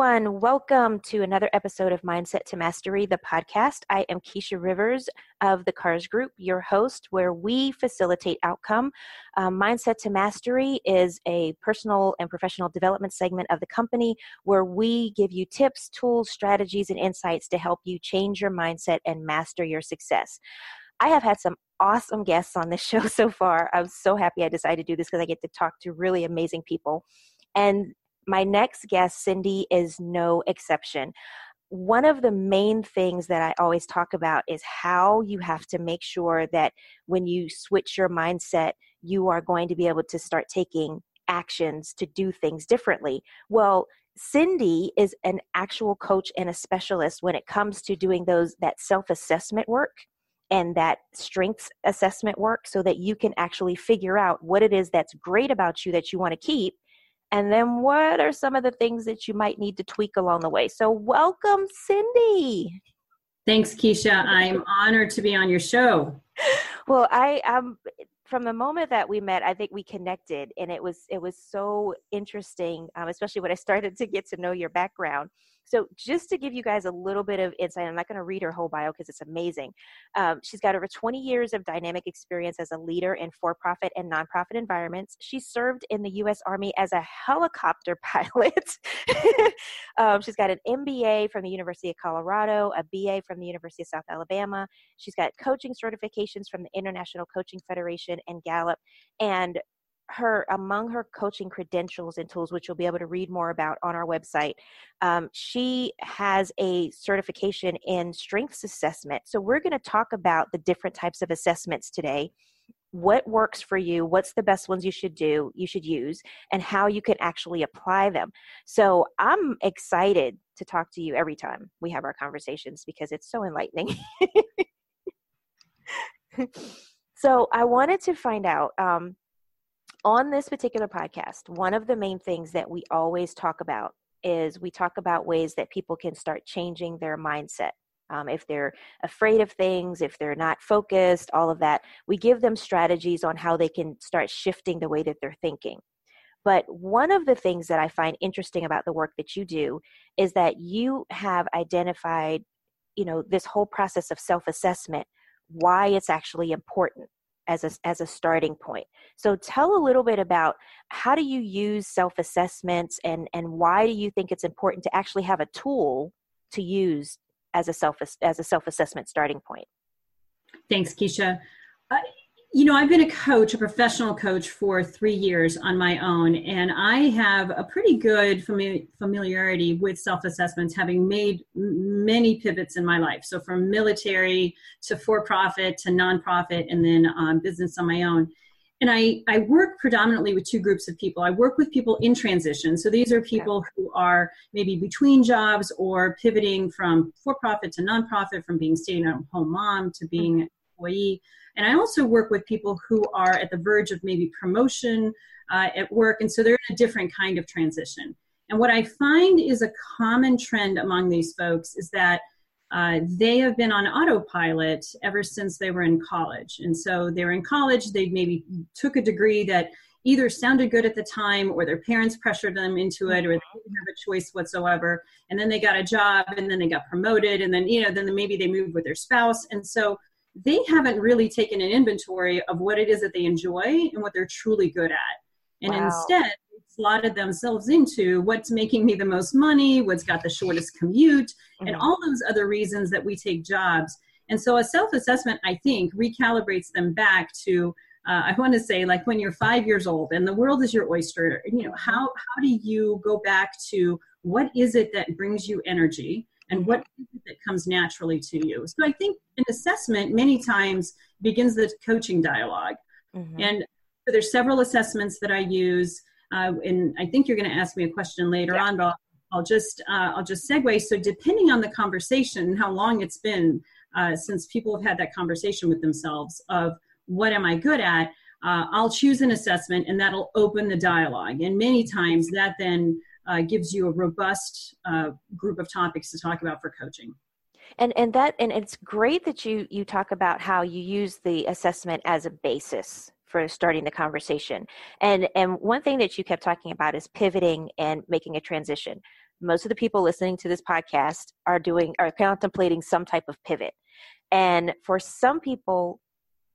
Everyone. Welcome to another episode of Mindset to Mastery, the podcast. I am Keisha Rivers of the CARS Group, your host, where we facilitate outcome. Um, Mindset to Mastery is a personal and professional development segment of the company where we give you tips, tools, strategies, and insights to help you change your mindset and master your success. I have had some awesome guests on this show so far. I'm so happy I decided to do this because I get to talk to really amazing people. And my next guest, Cindy, is no exception. One of the main things that I always talk about is how you have to make sure that when you switch your mindset, you are going to be able to start taking actions to do things differently. Well, Cindy is an actual coach and a specialist when it comes to doing those that self-assessment work and that strengths assessment work so that you can actually figure out what it is that's great about you that you want to keep and then what are some of the things that you might need to tweak along the way? So, welcome, Cindy. Thanks, Keisha. I'm honored to be on your show. Well, I am from the moment that we met, I think we connected, and it was it was so interesting, um, especially when I started to get to know your background. So, just to give you guys a little bit of insight, I'm not going to read her whole bio because it's amazing. Um, she's got over 20 years of dynamic experience as a leader in for profit and nonprofit environments. She served in the U.S. Army as a helicopter pilot. um, she's got an MBA from the University of Colorado, a BA from the University of South Alabama. She's got coaching certifications from the International Coaching Federation and Gallup. And her among her coaching credentials and tools which you'll be able to read more about on our website um, she has a certification in strengths assessment. So we're going to talk about the different types of assessments today. What works for you? What's the best ones you should do you should use and how you can actually apply them. So i'm excited to talk to you every time we have our conversations because it's so enlightening. So i wanted to find out um, on this particular podcast, one of the main things that we always talk about is we talk about ways that people can start changing their mindset. Um, if they're afraid of things, if they're not focused, all of that, we give them strategies on how they can start shifting the way that they're thinking. But one of the things that I find interesting about the work that you do is that you have identified, you know, this whole process of self assessment, why it's actually important as a, as a starting point. So tell a little bit about how do you use self-assessments and, and why do you think it's important to actually have a tool to use as a self as a self-assessment starting point? Thanks, Keisha. Uh, you know, I've been a coach, a professional coach for three years on my own, and I have a pretty good familiarity with self assessments, having made many pivots in my life. So, from military to for profit to nonprofit, and then um, business on my own. And I, I work predominantly with two groups of people. I work with people in transition. So, these are people who are maybe between jobs or pivoting from for profit to nonprofit, from being stay at home mom to being employee and I also work with people who are at the verge of maybe promotion uh, at work, and so they're in a different kind of transition. And what I find is a common trend among these folks is that uh, they have been on autopilot ever since they were in college. And so they were in college, they maybe took a degree that either sounded good at the time or their parents pressured them into it or they didn't have a choice whatsoever. And then they got a job and then they got promoted and then, you know, then maybe they moved with their spouse. And so they haven't really taken an inventory of what it is that they enjoy and what they're truly good at. And wow. instead, slotted themselves into what's making me the most money, what's got the shortest commute, mm-hmm. and all those other reasons that we take jobs. And so a self assessment, I think, recalibrates them back to. Uh, I want to say, like when you're five years old and the world is your oyster, you know, how, how do you go back to what is it that brings you energy? And what that comes naturally to you. So I think an assessment many times begins the coaching dialog mm-hmm. And so there's several assessments that I use, uh, and I think you're going to ask me a question later yeah. on, but I'll just uh, I'll just segue. So depending on the conversation, how long it's been uh, since people have had that conversation with themselves of what am I good at, uh, I'll choose an assessment, and that'll open the dialogue. And many times that then uh, gives you a robust uh, group of topics to talk about for coaching and and that and it's great that you you talk about how you use the assessment as a basis for starting the conversation. And and one thing that you kept talking about is pivoting and making a transition. Most of the people listening to this podcast are doing are contemplating some type of pivot. And for some people,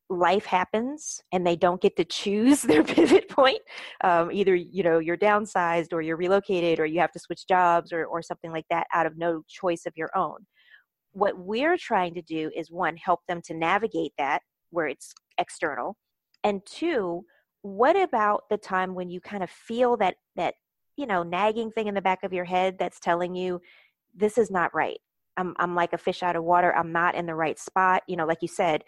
life happens and they don't get to choose their pivot point. Um, either you know you're downsized or you're relocated or you have to switch jobs or or something like that out of no choice of your own. What we're trying to do is one help them to navigate that where it's external and two what about the time when you kind of feel that that you know nagging thing in the back of your head that's telling you this is not right i'm i'm like a fish out of water i'm not in the right spot you know like you said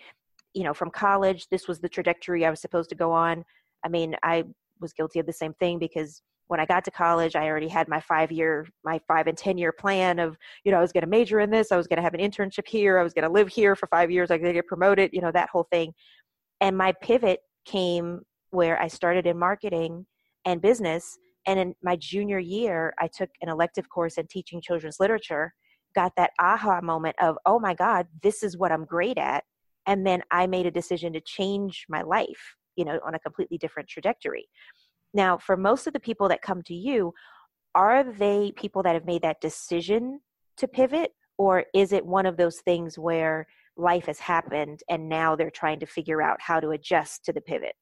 you know from college this was the trajectory i was supposed to go on i mean i was guilty of the same thing because when I got to college, I already had my five year, my five and 10 year plan of, you know, I was going to major in this. I was going to have an internship here. I was going to live here for five years. I was going to get promoted, you know, that whole thing. And my pivot came where I started in marketing and business. And in my junior year, I took an elective course in teaching children's literature, got that aha moment of, oh my God, this is what I'm great at. And then I made a decision to change my life, you know, on a completely different trajectory. Now, for most of the people that come to you, are they people that have made that decision to pivot? Or is it one of those things where life has happened and now they're trying to figure out how to adjust to the pivot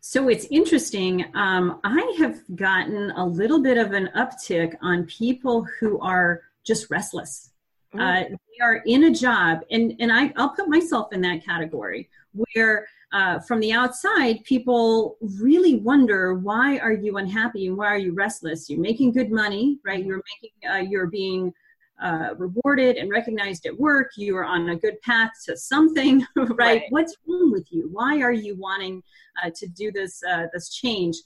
so it's interesting um, i have gotten a little bit of an uptick on people who are just restless. Uh, they are in a job and, and I, i'll put myself in that category where uh, from the outside people really wonder why are you unhappy and why are you restless you're making good money right you're making uh, you're being uh, rewarded and recognized at work. You are on a good path to something, right? right. What's wrong with you? Why are you wanting uh, to do this uh, this change?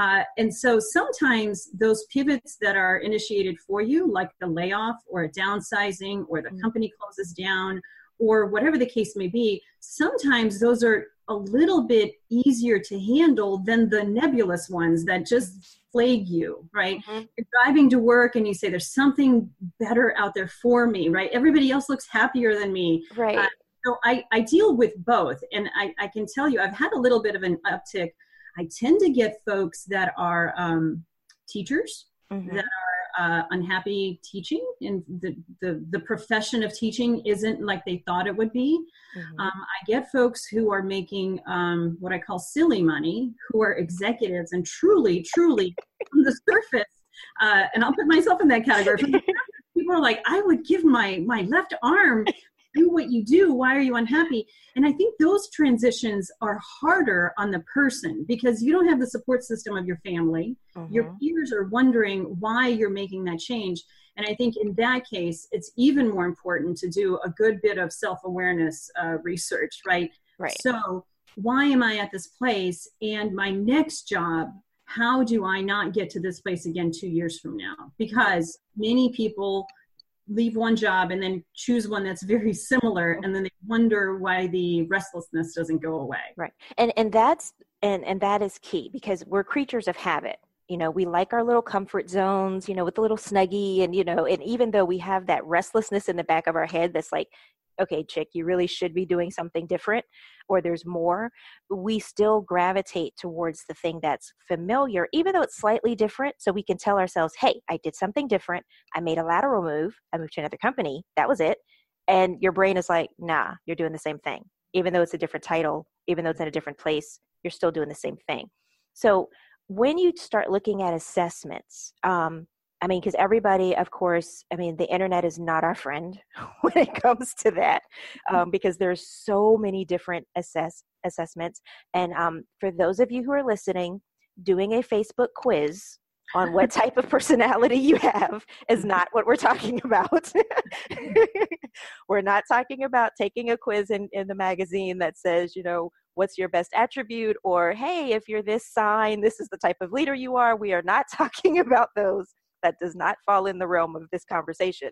Uh, and so sometimes those pivots that are initiated for you, like the layoff or a downsizing or the mm-hmm. company closes down or whatever the case may be, sometimes those are a little bit easier to handle than the nebulous ones that just plague you, right? Mm-hmm. You're driving to work and you say, there's something better out there for me, right? Everybody else looks happier than me. Right. Uh, so I, I deal with both. And I, I can tell you, I've had a little bit of an uptick. I tend to get folks that are um, teachers mm-hmm. that are uh, unhappy teaching and the, the, the profession of teaching isn't like they thought it would be. Mm-hmm. Um, I get folks who are making um, what I call silly money, who are executives and truly, truly on the surface, uh, and I'll put myself in that category. People are like, I would give my my left arm do what you do why are you unhappy? And i think those transitions are harder on the person because you don't have the support system of your family. Mm-hmm. your peers are wondering why you're making that change. And i think in that case it's even more important to do a good bit of self-awareness uh, research right? Right. So why am i at this place? And my next job how do i not get to this place again two years from now? Because many people leave one job and then choose one that's very similar and then they wonder why the restlessness doesn't go away. Right. And and that's and and that is key because we're creatures of habit. You know we like our little comfort zones you know with a little snuggie and you know and even though we have that restlessness in the back of our head that's like okay, chick, you really should be doing something different or there's more, we still gravitate towards the thing that's familiar, even though it's slightly different. So we can tell ourselves, hey, I did something different. I made a lateral move. I moved to another company. That was it. And your brain is like, nah, you're doing the same thing. Even though it's a different title, even though it's in a different place, you're still doing the same thing. So when you start looking at assessments, um, I mean, because everybody, of course, I mean, the internet is not our friend when it comes to that, mm. um, because there's so many different assess assessments. And um, for those of you who are listening, doing a Facebook quiz on what type of personality you have is not what we're talking about. we're not talking about taking a quiz in, in the magazine that says, you know, what's your best attribute or hey if you're this sign this is the type of leader you are we are not talking about those that does not fall in the realm of this conversation.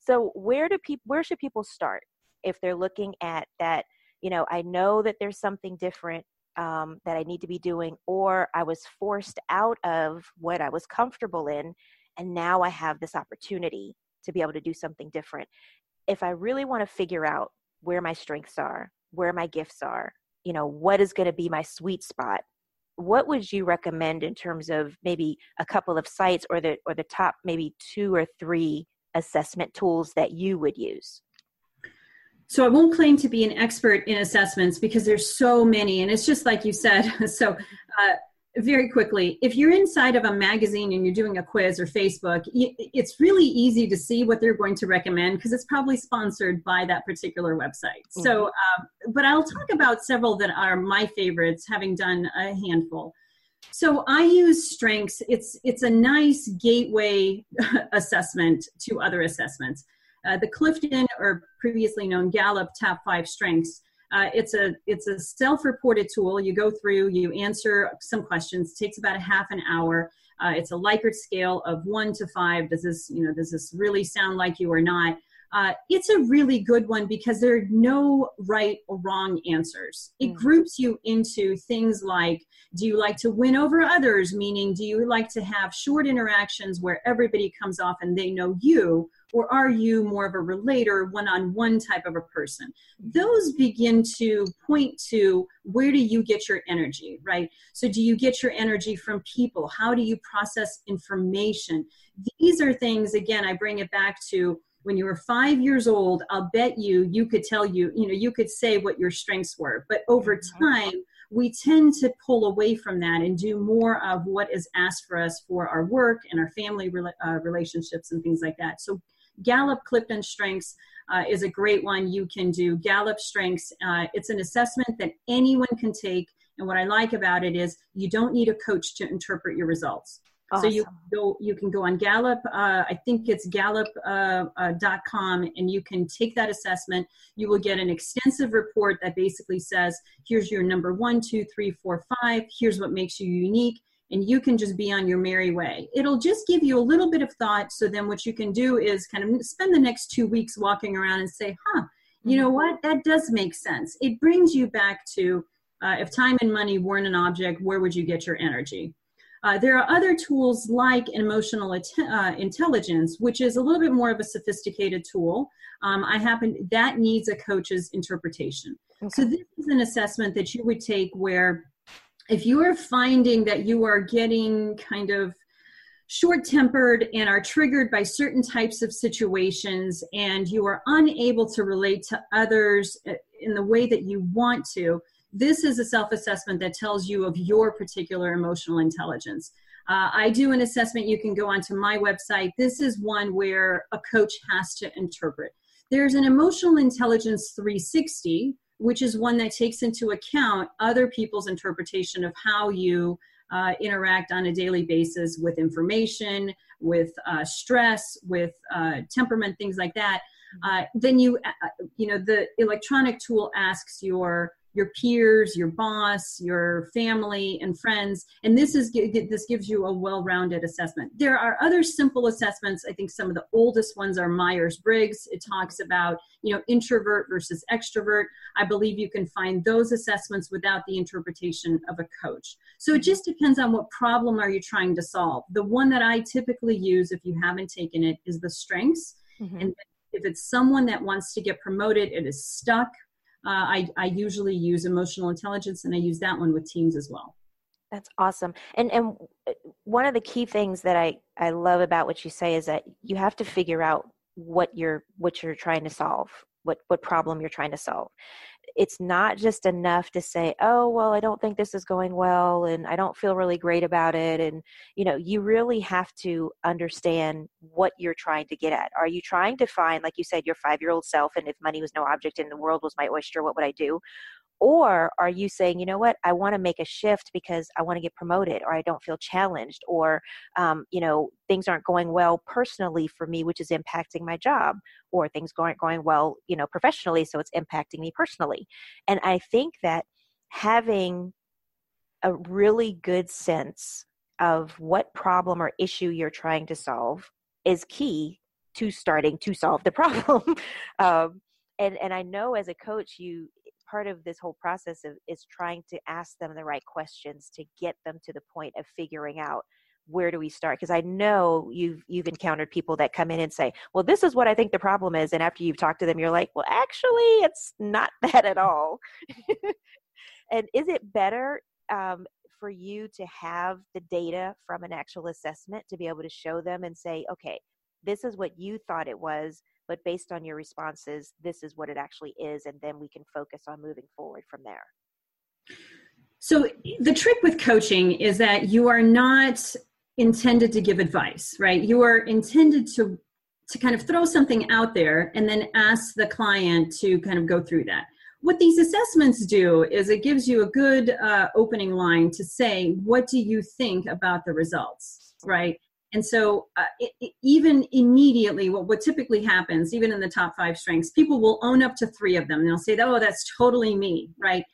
So where do people where should people start if they're looking at that you know i know that there's something different um, that i need to be doing or i was forced out of what i was comfortable in and now i have this opportunity to be able to do something different. If i really want to figure out where my strengths are where my gifts are you know what is going to be my sweet spot what would you recommend in terms of maybe a couple of sites or the or the top maybe two or three assessment tools that you would use? So i won't claim to be an expert in assessments because there's so many and it's just like you said so uh, very quickly if you're inside of a magazine and you're doing a quiz or facebook it's really easy to see what they're going to recommend because it's probably sponsored by that particular website. Mm-hmm. so um, but i'll talk about several that are my favorites having done a handful. So i use strengths. It's it's a nice gateway assessment to other assessments. Uh, the clifton or previously known gallup top five strengths uh, it's a it's a self-reported tool. You go through, you answer some questions. It takes about a half an hour. Uh, it's a Likert scale of one to five. Does this you know does this really sound like you or not? Uh, it's a really good one because there are no right or wrong answers. It mm. groups you into things like do you like to win over others, meaning do you like to have short interactions where everybody comes off and they know you, or are you more of a relator, one on one type of a person? Those begin to point to where do you get your energy, right? So, do you get your energy from people? How do you process information? These are things, again, I bring it back to when you were five years old, I'll bet you, you could tell you, you know, you could say what your strengths were. But over mm-hmm. time, we tend to pull away from that and do more of what is asked for us for our work and our family uh, relationships and things like that. So Gallup Clifton Strengths uh, is a great one. You can do Gallup Strengths. Uh, it's an assessment that anyone can take. And what I like about it is you don't need a coach to interpret your results. Awesome. So you go, you can go on Gallup. Uh, I think it's Gallup.com, uh, uh, and you can take that assessment. You will get an extensive report that basically says, "Here's your number one, two, three, four, five. Here's what makes you unique and you can just be on your merry way. It'll just give you a little bit of thought. So then what you can do is kind of spend the next two weeks walking around and say, huh, you know what? That does make sense. It brings you back to uh, if time and money weren't an object, where would you get your energy? Uh, there are other tools like emotional uh, intelligence, which is a little bit more of a sophisticated tool. Um, I happen that needs a coach's interpretation. Okay. So this is an assessment that you would take where if you are finding that you are getting kind of short tempered and are triggered by certain types of situations and you are unable to relate to others in the way that you want to, this is a self assessment that tells you of your particular emotional intelligence. Uh, I do an assessment. You can go onto my website. This is one where a coach has to interpret. There's an emotional intelligence 360, which is one that takes into account other people's interpretation of how you uh, interact on a daily basis with information, with uh, stress, with uh, temperament, things like that. Mm-hmm. Uh, then you, uh, you know, the electronic tool asks your your peers, your boss, your family and friends, and this is this gives you a well-rounded assessment. There are other simple assessments. I think some of the oldest ones are Myers-Briggs. It talks about you know introvert versus extrovert. I believe you can find those assessments without the interpretation of a coach. So it just depends on what problem are you trying to solve. The one that I typically use if you haven't taken it is the strengths. Mm-hmm. And if it's someone that wants to get promoted, it is stuck uh, I, I usually use emotional intelligence and I use that one with teams as well. That's awesome. And and uh, one of the key things that I I love about what you say is that you have to figure out what you're what you're trying to solve, what what problem you're trying to solve it's not just enough to say oh well i don't think this is going well and i don't feel really great about it and you know you really have to understand what you're trying to get at. Are you trying to find like you said your 5 year old self and if money was no object in the world was my oyster what would i do or are you saying you know what? I want to make a shift because i want to get promoted or i don't feel challenged or um, you know things aren't going well personally for me which is impacting my job or things aren't going well you know professionally so it's impacting me personally. And i think that having a really good sense of what problem or issue you're trying to solve is key to starting to solve the problem um, and and i know as a coach you part of this whole process of, is trying to ask them the right questions to get them to the point of figuring out where do we start? Because i know you've you've encountered people that come in and say well this is what i think the problem is and after you've talked to them you're like well actually it's not that at all. And is it better um, for you to have the data from an actual assessment to be able to show them and say, okay, this is what you thought it was, but based on your responses, this is what it actually is, and then we can focus on moving forward from there. So, the trick with coaching is that you are not intended to give advice, right? You are intended to to kind of throw something out there and then ask the client to kind of go through that what these assessments do is it gives you a good uh, opening line to say what do you think about the results right and so uh, it, it, even immediately what, what typically happens even in the top five strengths people will own up to three of them. And they'll say oh that's totally me right?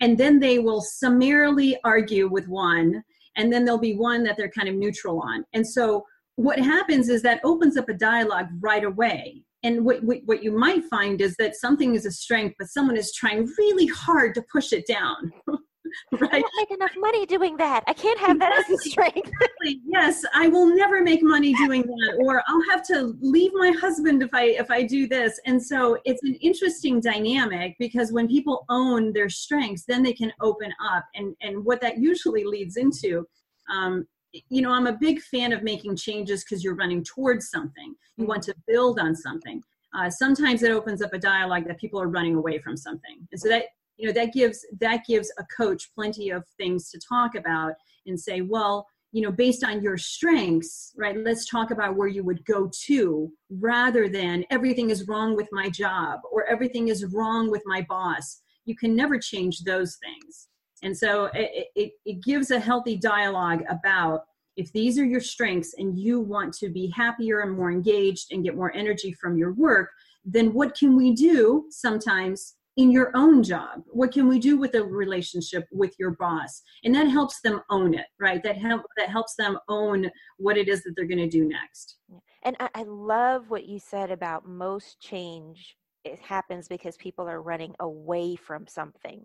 And then they will summarily argue with one and then there'll be one that they're kind of neutral on. And so what happens is that opens up a dialogue right away. And what, what, what, you might find is that something is a strength but someone is trying really hard to push it down right. I don't make enough money doing that. I can't have that as a strength. Exactly. yes i will never make money doing that or i'll have to leave my husband if i if i do this. And so it's an interesting dynamic because when people own their strengths then they can open up. And and what that usually leads into um, you know, I'm a big fan of making changes because you're running towards something. You want to build on something. Uh, sometimes it opens up a dialogue that people are running away from something, and so that you know that gives that gives a coach plenty of things to talk about and say, well, you know, based on your strengths, right? Let's talk about where you would go to, rather than everything is wrong with my job or everything is wrong with my boss. You can never change those things and so it, it, it gives a healthy dialogue about if these are your strengths and you want to be happier and more engaged and get more energy from your work, then what can we do sometimes in your own job? What can we do with a relationship with your boss? And that helps them own it, right? That help that helps them own what it is that they're going to do next. And I, I love what you said about most change. It happens because people are running away from something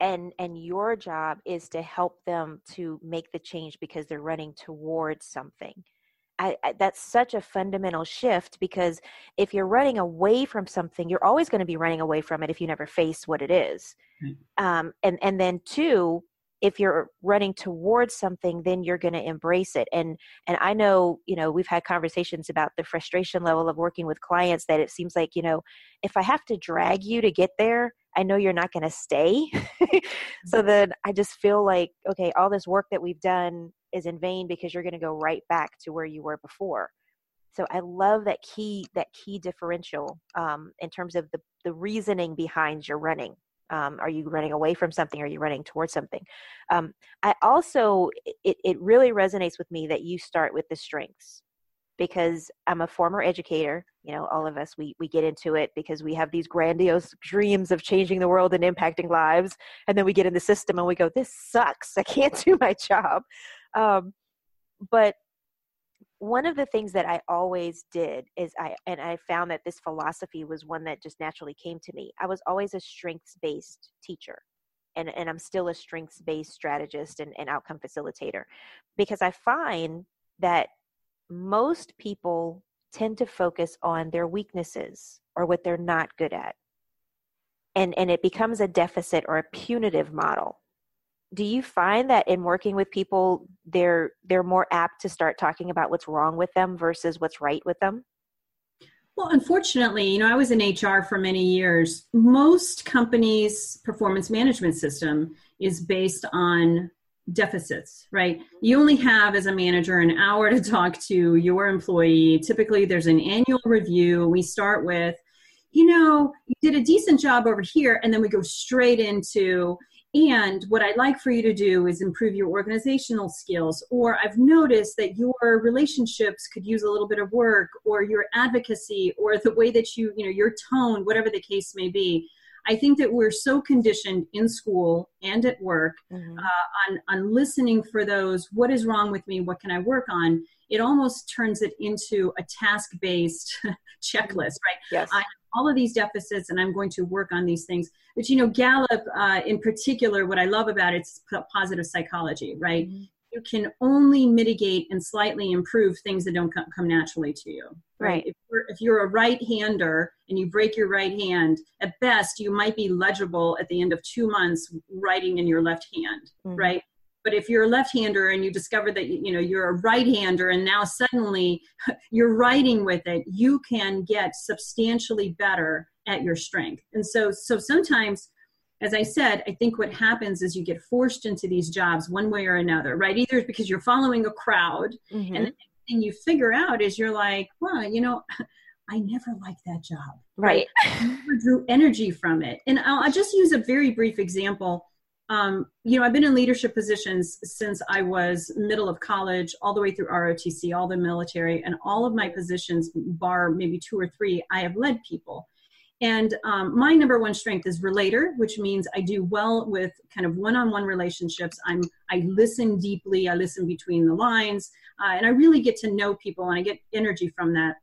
and and your job is to help them to make the change because they're running towards something I, I, that's such a fundamental shift because if you're running away from something you're always going to be running away from it if you never face what it is mm-hmm. um, and and then two if you're running towards something then you're going to embrace it and and i know you know we've had conversations about the frustration level of working with clients that it seems like you know if i have to drag you to get there i know you're not going to stay so mm-hmm. then i just feel like okay all this work that we've done is in vain because you're going to go right back to where you were before. So i love that key that key differential um, in terms of the the reasoning behind your running. Um, are you running away from something? Are you running towards something? Um, i also it, it really resonates with me that you start with the strengths because i'm a former educator you know all of us we we get into it because we have these grandiose dreams of changing the world and impacting lives. And then we get in the system and we go this sucks. I can't do my job um, but one of the things that I always did is I and I found that this philosophy was one that just naturally came to me. I was always a strengths based teacher. And, and I'm still a strengths based strategist and, and outcome facilitator because I find that most people tend to focus on their weaknesses or what they're not good at. And, and it becomes a deficit or a punitive model do you find that in working with people they're they're more apt to start talking about what's wrong with them versus what's right with them? Well unfortunately you know i was in hr for many years. Most companies performance management system is based on deficits right? You only have as a manager an hour to talk to your employee. Typically there's an annual review. We start with you know you did a decent job over here and then we go straight into and what I'd like for you to do is improve your organizational skills. Or I've noticed that your relationships could use a little bit of work, or your advocacy, or the way that you, you know, your tone, whatever the case may be. I think that we're so conditioned in school and at work mm-hmm. uh, on, on listening for those what is wrong with me, what can I work on? It almost turns it into a task based checklist, right? Yes. I all of these deficits and I'm going to work on these things. But you know, Gallup uh, in particular, what I love about it, it's positive psychology, right? Mm-hmm. You can only mitigate and slightly improve things that don't come, naturally to you. Right. right. If, you're, if you're a right hander and you break your right hand, at best, you might be legible at the end of two months writing in your left hand. Mm-hmm. Right but if you're a left-hander and you discover that you know you're a right-hander and now suddenly you're writing with it you can get substantially better at your strength and so so sometimes as i said i think what happens is you get forced into these jobs one way or another right either because you're following a crowd mm-hmm. and the thing you figure out is you're like well you know I never liked that job. Right. right? I never drew energy from it. And I'll, I'll, just use a very brief example um, you know, I've been in leadership positions since I was middle of college, all the way through ROTC, all the military, and all of my positions, bar maybe two or three, I have led people. And um, my number one strength is relator, which means I do well with kind of one-on-one relationships. I'm I listen deeply, I listen between the lines, uh, and I really get to know people, and I get energy from that.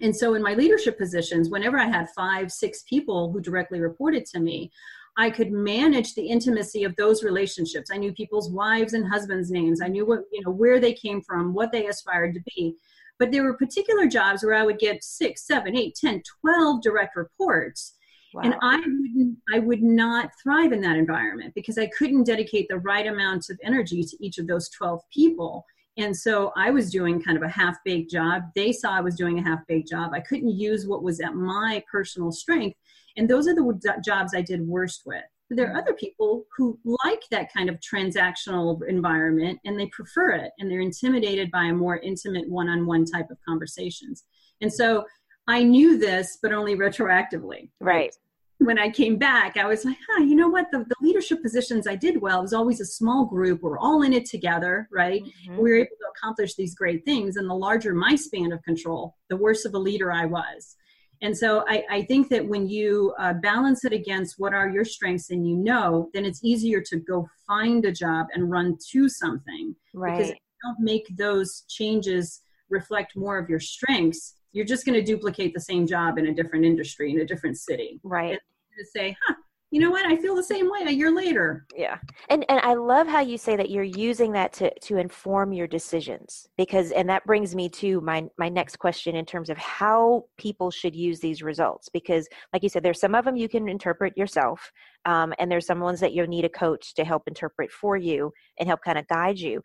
And so, in my leadership positions, whenever I had five, six people who directly reported to me, I could manage the intimacy of those relationships. I knew people's wives and husbands' names. I knew what, you know, where they came from, what they aspired to be. But there were particular jobs where I would get six, seven, eight, ten, twelve direct reports. Wow. And I wouldn't, I would not thrive in that environment because I couldn't dedicate the right amount of energy to each of those 12 people. And so I was doing kind of a half baked job. They saw I was doing a half baked job. I couldn't use what was at my personal strength and those are the jobs I did worst with. There are other people who like that kind of transactional environment and they prefer it and they're intimidated by a more intimate one on one type of conversations. And so I knew this, but only retroactively. Right. When I came back, I was like, huh, you know what? The, the leadership positions I did well, it was always a small group. We're all in it together, right? Mm-hmm. We were able to accomplish these great things. And the larger my span of control, the worse of a leader I was. And so I, I think that when you uh, balance it against what are your strengths and you know, then it's easier to go find a job and run to something. Right. Because if you don't make those changes reflect more of your strengths, you're just going to duplicate the same job in a different industry, in a different city. Right. And to say, huh, you know what? I feel the same way a year later. Yeah. And and i love how you say that you're using that to to inform your decisions because and that brings me to my my next question in terms of how people should use these results because like you said there's some of them you can interpret yourself um, and there's some ones that you'll need a coach to help interpret for you and help kind of guide you.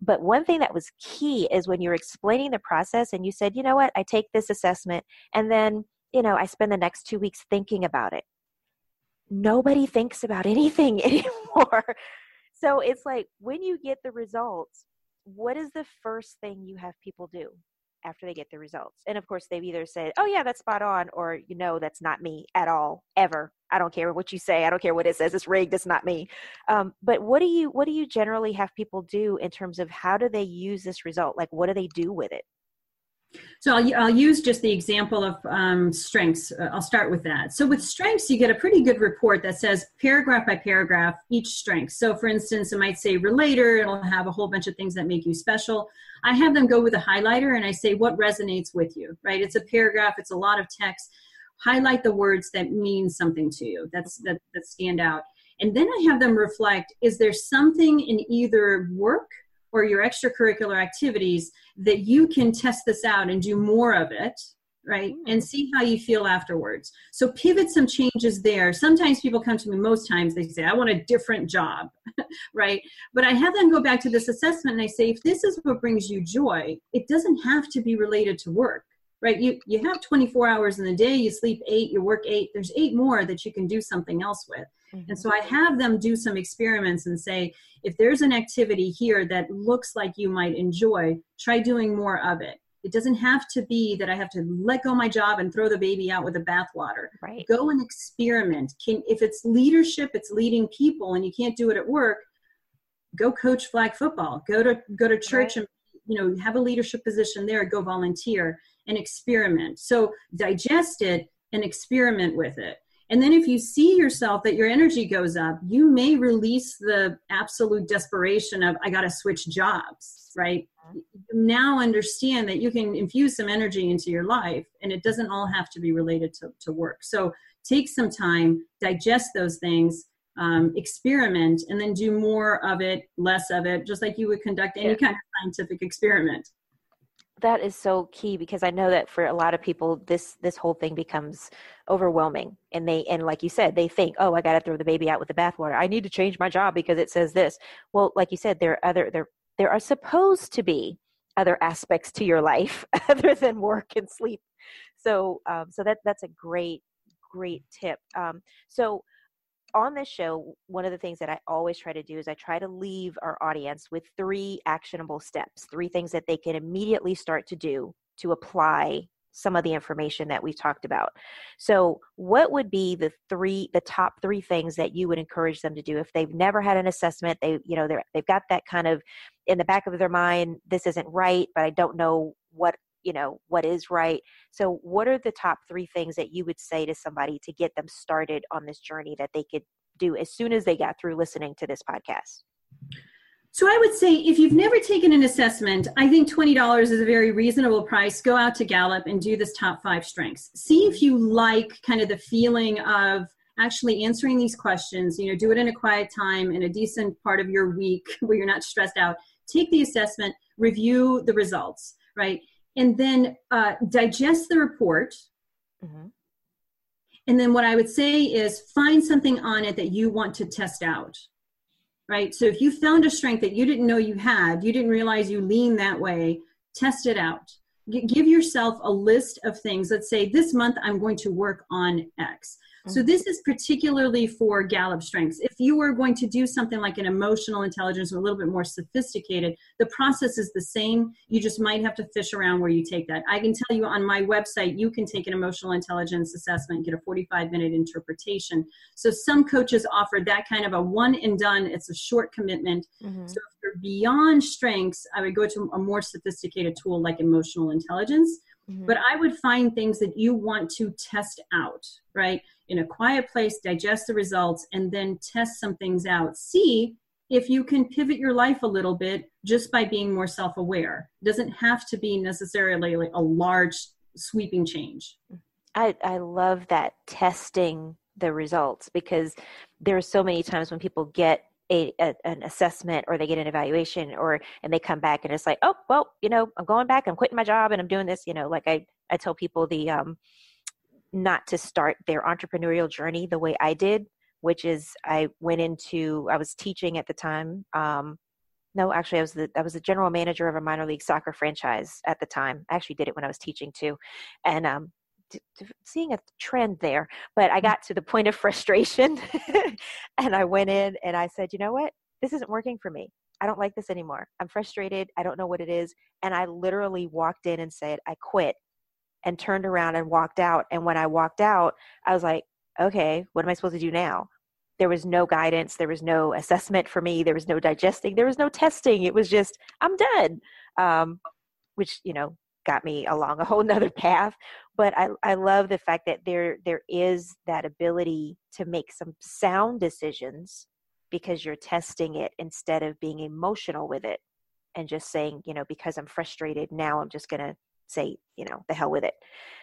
But one thing that was key is when you're explaining the process and you said you know what? I take this assessment and then you know i spend the next two weeks thinking about it nobody thinks about anything anymore. so it's like when you get the results, what is the first thing you have people do after they get the results? And of course, they've either said, Oh, yeah, that's spot on, or you know, that's not me at all, ever. I don't care what you say. I don't care what it says. It's rigged. It's not me. Um, but what do you what do you generally have people do in terms of how do they use this result? Like, what do they do with it? So I'll, I'll use just the example of um, strengths. Uh, I'll start with that. So with strengths, you get a pretty good report that says paragraph by paragraph each strength. So for instance, it might say relator. It'll have a whole bunch of things that make you special. I have them go with a highlighter and I say what resonates with you. Right? It's a paragraph. It's a lot of text. Highlight the words that mean something to you. That's that that stand out. And then I have them reflect: Is there something in either work or your extracurricular activities that you can test this out and do more of it right mm. and see how you feel afterwards. So pivot some changes there. Sometimes people come to me most times they say i want a different job right? But i have them go back to this assessment and i say if this is what brings you joy it doesn't have to be related to work right? You you have 24 hours in the day you sleep eight you work eight there's eight more that you can do something else with. Mm-hmm. and so i have them do some experiments and say if there's an activity here that looks like you might enjoy try doing more of it. It doesn't have to be that i have to let go my job and throw the baby out with the bathwater. Right. Go and experiment. Can if it's leadership it's leading people and you can't do it at work go coach flag football. Go to go to church right. and you know have a leadership position there go volunteer and experiment. So digest it and experiment with it. And then if you see yourself that your energy goes up, you may release the absolute desperation of, I got to switch jobs, right? You now understand that you can infuse some energy into your life and it doesn't all have to be related to, to work. So take some time, digest those things, um, experiment and then do more of it, less of it, just like you would conduct any yeah. kind of scientific experiment. That is so key because I know that for a lot of people, this this whole thing becomes overwhelming, and they and like you said, they think, oh, I got to throw the baby out with the bathwater. I need to change my job because it says this. Well, like you said, there are other there there are supposed to be other aspects to your life other than work and sleep. So um, so that that's a great great tip. Um, so on this show, one of the things that I always try to do is I try to leave our audience with three actionable steps, three things that they can immediately start to do to apply some of the information that we've talked about. So, what would be the three the top 3 things that you would encourage them to do if they've never had an assessment, they you know, they they've got that kind of in the back of their mind, this isn't right, but I don't know what you know what is right so what are the top three things that you would say to somebody to get them started on this journey that they could do as soon as they got through listening to this podcast so I would say if you've never taken an assessment, I think $20 is a very reasonable price. Go out to Gallup and do this top five strengths. See if you like kind of the feeling of actually answering these questions. You know, do it in a quiet time in a decent part of your week where you're not stressed out. Take the assessment, review the results, right? And then uh, digest the report. Mm-hmm. And then what I would say is find something on it that you want to test out. Right. So if you found a strength that you didn't know you had, you didn't realize you lean that way, test it out. G- give yourself a list of things. Let's say this month I'm going to work on X. So mm-hmm. this is particularly for Gallup strengths. If you were going to do something like an emotional intelligence or a little bit more sophisticated, the process is the same. You just might have to fish around where you take that. I can tell you on my website, you can take an emotional intelligence assessment, get a 45 minute interpretation. So some coaches offer that kind of a one and done. It's a short commitment. Mm-hmm. So if you're beyond strengths, I would go to a more sophisticated tool like emotional intelligence. Mm-hmm. But I would find things that you want to test out, right? In a quiet place, digest the results, and then test some things out. See if you can pivot your life a little bit just by being more self aware. Doesn't have to be necessarily like a large sweeping change. I, I love that testing the results because there are so many times when people get a, a, an assessment or they get an evaluation or and they come back and it's like oh well you know i'm going back i'm quitting my job and i'm doing this you know like i i tell people the um not to start their entrepreneurial journey the way I did, which is I went into I was teaching at the time. Um, no, actually, I was the I was the general manager of a minor league soccer franchise at the time. I actually did it when I was teaching too, and um, t- t- seeing a trend there. But I got to the point of frustration, and I went in and I said, you know what, this isn't working for me. I don't like this anymore. I'm frustrated. I don't know what it is. And I literally walked in and said, I quit and turned around and walked out. And when I walked out, I was like, okay, what am I supposed to do now? There was no guidance. There was no assessment for me. There was no digesting. There was no testing. It was just, I'm done. Um, which, you know, got me along a whole nother path. But I, I love the fact that there there is that ability to make some sound decisions because you're testing it instead of being emotional with it and just saying, you know, because I'm frustrated now, I'm just gonna say, you know, the hell with it.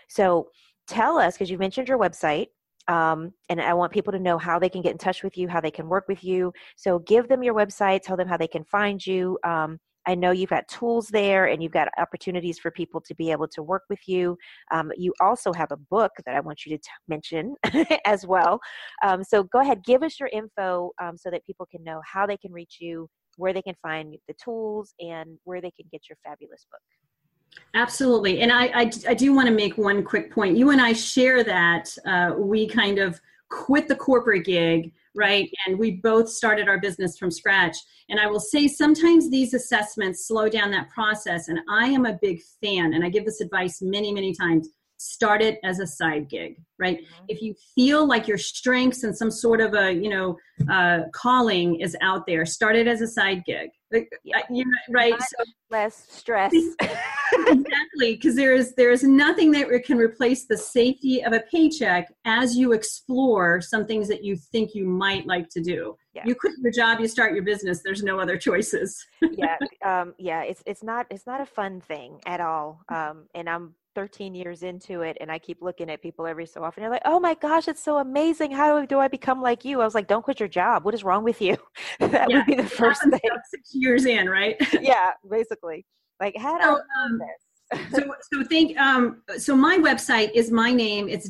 So tell us, because you mentioned your website, um, and I want people to know how they can get in touch with you, how they can work with you. So give them your website, tell them how they can find you. Um, I know you've got tools there and you've got opportunities for people to be able to work with you. Um, you also have a book that I want you to t- mention as well. Um, so go ahead, give us your info um, so that people can know how they can reach you, where they can find the tools, and where they can get your fabulous book. Absolutely. And I, I, I, do want to make one quick point. You and I share that uh, we kind of quit the corporate gig, right? And we both started our business from scratch. And I will say sometimes these assessments slow down that process. And I am a big fan, and I give this advice many, many times start it as a side gig right? Mm-hmm. if you feel like your strengths and some sort of a you know uh, calling is out there start it as a side gig. Yeah. you know, right? So less stress. Exactly because there is there is nothing that can replace the safety of a paycheck as you explore some things that you think you might like to do. Yeah. you quit your job you start your business there's no other choices. Yeah um, yeah it's it's not it's not a fun thing at all. Um, and i'm 13 years into it and I keep looking at people every so often. They're like, oh my gosh, it's so amazing. How do, I become like you? I was like, don't quit your job. What is wrong with you? that yeah, would be the first thing. Six years in, right? yeah, basically. Like, how do so, um, this? so, so think, um, so my website is my name. It's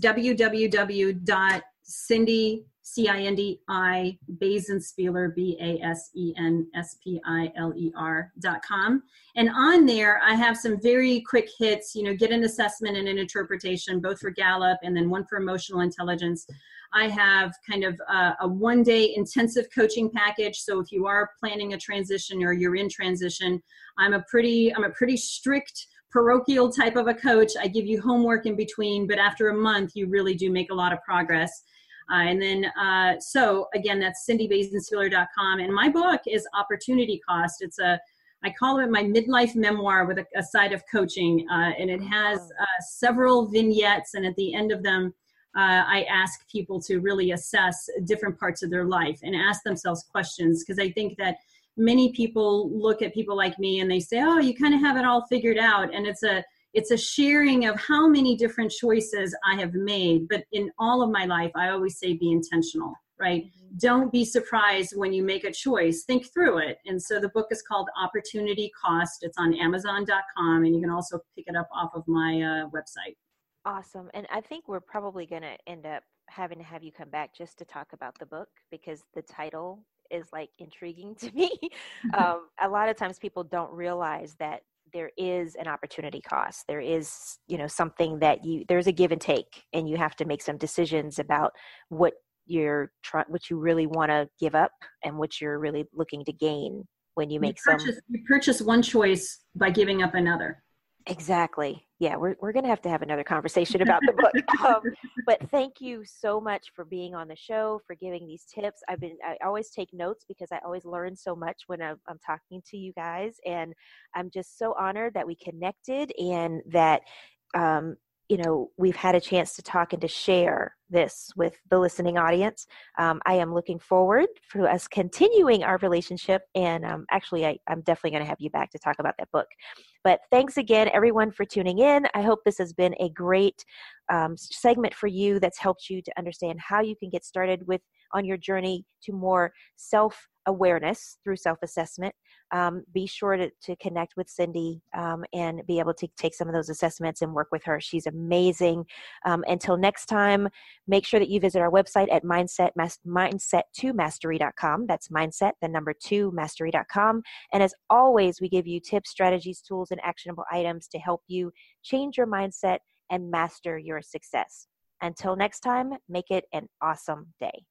www.cindi C-I-N-D-I, Basenspiler, B-A-S-E-N-S-P-I-L-E-R dot com. And on there, I have some very quick hits, you know, get an assessment and an interpretation, both for Gallup and then one for emotional intelligence. I have kind of a, a one day intensive coaching package. So if you are planning a transition or you're in transition, I'm a pretty, I'm a pretty strict parochial type of a coach. I give you homework in between, but after a month, you really do make a lot of progress. Uh, and then, uh, so again, that's cindibasenspiler.com. And my book is Opportunity Cost. It's a, I call it my midlife memoir with a, a side of coaching. Uh, and it has uh, several vignettes. And at the end of them, uh, I ask people to really assess different parts of their life and ask themselves questions. Because I think that many people look at people like me and they say, oh, you kind of have it all figured out. And it's a, it's a sharing of how many different choices I have made. But in all of my life, I always say be intentional, right? Mm-hmm. Don't be surprised when you make a choice. Think through it. And so the book is called Opportunity Cost. It's on Amazon.com, and you can also pick it up off of my uh, website. Awesome. And I think we're probably going to end up having to have you come back just to talk about the book because the title is like intriguing to me. um, a lot of times people don't realize that there is an opportunity cost. There is you know something that you there's a give and take and you have to make some decisions about what you're trying what you really want to give up and what you're really looking to gain when you make you purchase, some you purchase one choice by giving up another Exactly. Yeah, we're we're gonna have to have another conversation about the book. Um, but thank you so much for being on the show, for giving these tips. I've been I always take notes because I always learn so much when I'm, I'm talking to you guys, and I'm just so honored that we connected and that um, you know we've had a chance to talk and to share this with the listening audience. Um, i am looking forward for us continuing our relationship and um, actually I, i'm definitely going to have you back to talk about that book. But thanks again everyone for tuning in. I hope this has been a great um, segment for you that's helped you to understand how you can get started with on your journey to more self awareness through self assessment, um, be sure to, to connect with Cindi um, and be able to take some of those assessments and work with her. She's amazing. Um, until next time, make sure that you visit our website at mindset mindset2mastery.com. That's mindset, the number two mastery.com. And as always, we give you tips, strategies, tools, and actionable items to help you change your mindset and master your success. Until next time, make it an awesome day.